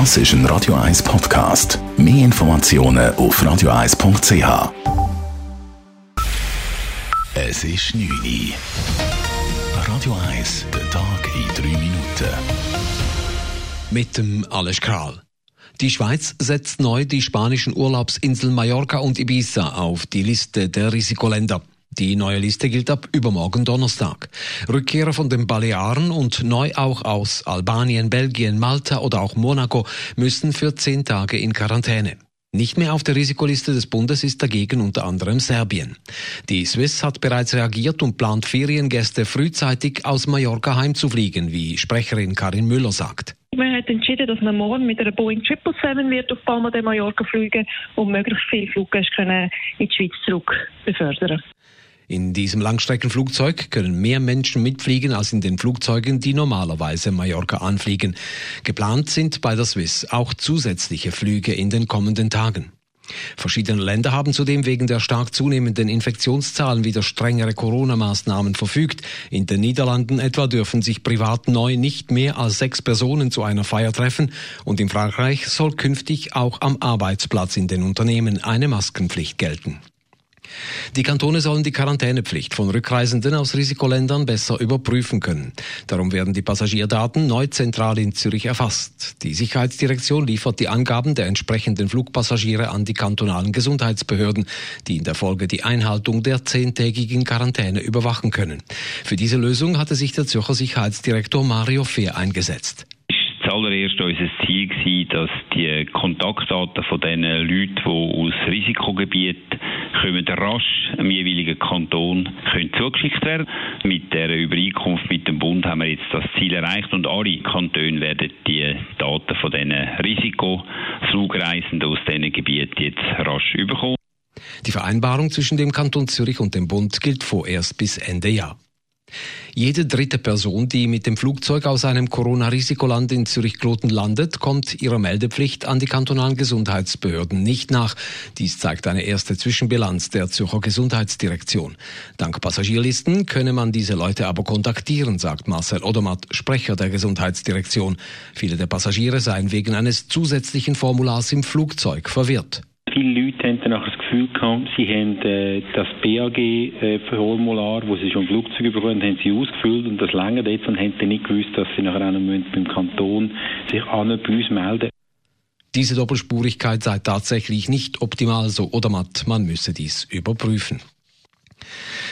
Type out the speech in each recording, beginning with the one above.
Das ist ein Radio 1 Podcast. Mehr Informationen auf radio1.ch. Es ist 9 Uhr. Radio 1, der Tag in 3 Minuten. Mit dem Alles Kral. Die Schweiz setzt neu die spanischen Urlaubsinseln Mallorca und Ibiza auf die Liste der Risikoländer. Die neue Liste gilt ab übermorgen Donnerstag. Rückkehrer von den Balearen und neu auch aus Albanien, Belgien, Malta oder auch Monaco müssen für zehn Tage in Quarantäne. Nicht mehr auf der Risikoliste des Bundes ist dagegen unter anderem Serbien. Die Swiss hat bereits reagiert und plant Feriengäste frühzeitig aus Mallorca heimzufliegen, wie Sprecherin Karin Müller sagt. Man hat entschieden, dass man morgen mit einer Boeing 777 wird auf Palma de Mallorca fliegen und möglichst viele Fluggäste in die Schweiz zurück befördern. In diesem Langstreckenflugzeug können mehr Menschen mitfliegen als in den Flugzeugen, die normalerweise Mallorca anfliegen. Geplant sind bei der Swiss auch zusätzliche Flüge in den kommenden Tagen. Verschiedene Länder haben zudem wegen der stark zunehmenden Infektionszahlen wieder strengere Corona-Maßnahmen verfügt. In den Niederlanden etwa dürfen sich privat neu nicht mehr als sechs Personen zu einer Feier treffen und in Frankreich soll künftig auch am Arbeitsplatz in den Unternehmen eine Maskenpflicht gelten. Die Kantone sollen die Quarantänepflicht von Rückreisenden aus Risikoländern besser überprüfen können. Darum werden die Passagierdaten neu zentral in Zürich erfasst. Die Sicherheitsdirektion liefert die Angaben der entsprechenden Flugpassagiere an die kantonalen Gesundheitsbehörden, die in der Folge die Einhaltung der zehntägigen Quarantäne überwachen können. Für diese Lösung hatte sich der Zürcher Sicherheitsdirektor Mario Fehr eingesetzt zuallererst unser Ziel dass die Kontaktdaten von den Leuten, die aus Risikogebieten kommen, rasch im jeweiligen Kanton können zugeschickt werden. Mit der Übereinkunft mit dem Bund haben wir jetzt das Ziel erreicht und alle Kantone werden die Daten von diesen Risikoflugreisenden aus diesen Gebieten jetzt rasch überkommen. Die Vereinbarung zwischen dem Kanton Zürich und dem Bund gilt vorerst bis Ende Jahr. Jede dritte Person, die mit dem Flugzeug aus einem Corona-Risikoland in Zürich-Kloten landet, kommt ihrer Meldepflicht an die kantonalen Gesundheitsbehörden nicht nach. Dies zeigt eine erste Zwischenbilanz der Zürcher Gesundheitsdirektion. Dank Passagierlisten könne man diese Leute aber kontaktieren, sagt Marcel Odermatt, Sprecher der Gesundheitsdirektion. Viele der Passagiere seien wegen eines zusätzlichen Formulars im Flugzeug verwirrt. Viele Leute haben dann das Gefühl gehabt, sie haben äh, das BAG-Formular, äh, das sie schon im Flugzeug bekommen haben, sie ausgefüllt und das länger jetzt und haben dann nicht gewusst, dass sie nachher auch noch beim Kanton sich an bei uns melden diese Doppelspurigkeit sei tatsächlich nicht optimal, so Odermatt, man müsse dies überprüfen.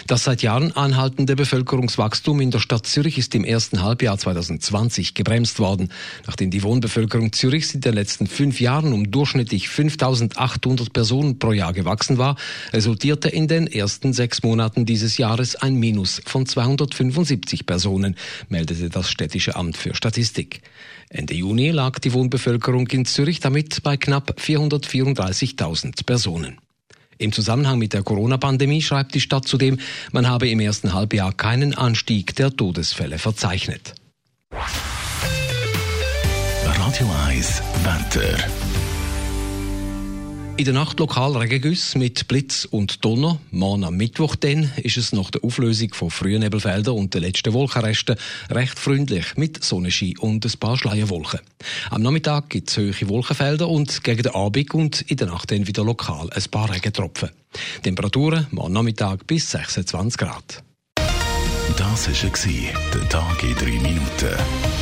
Das seit Jahren anhaltende Bevölkerungswachstum in der Stadt Zürich ist im ersten Halbjahr 2020 gebremst worden. Nachdem die Wohnbevölkerung Zürichs in den letzten fünf Jahren um durchschnittlich 5800 Personen pro Jahr gewachsen war, resultierte in den ersten sechs Monaten dieses Jahres ein Minus von 275 Personen, meldete das Städtische Amt für Statistik. Ende Juni lag die Wohnbevölkerung in Zürich damit bei knapp 434.000 Personen. Im Zusammenhang mit der Corona-Pandemie schreibt die Stadt zudem, man habe im ersten Halbjahr keinen Anstieg der Todesfälle verzeichnet. Radio 1 Wetter. In der Nacht lokal Regengüsse mit Blitz und Donner. Morgen am Mittwoch dann ist es nach der Auflösung von frühen Nebelfeldern und den letzten Wolkenresten recht freundlich mit Sonnenschein und ein paar Schleierwolken. Am Nachmittag gibt es hohe Wolkenfelder und gegen den Abend und in der Nacht dann wieder lokal ein paar Regentropfen. Temperaturen morgen Nachmittag bis 26 Grad. Das war der Tag in drei Minuten.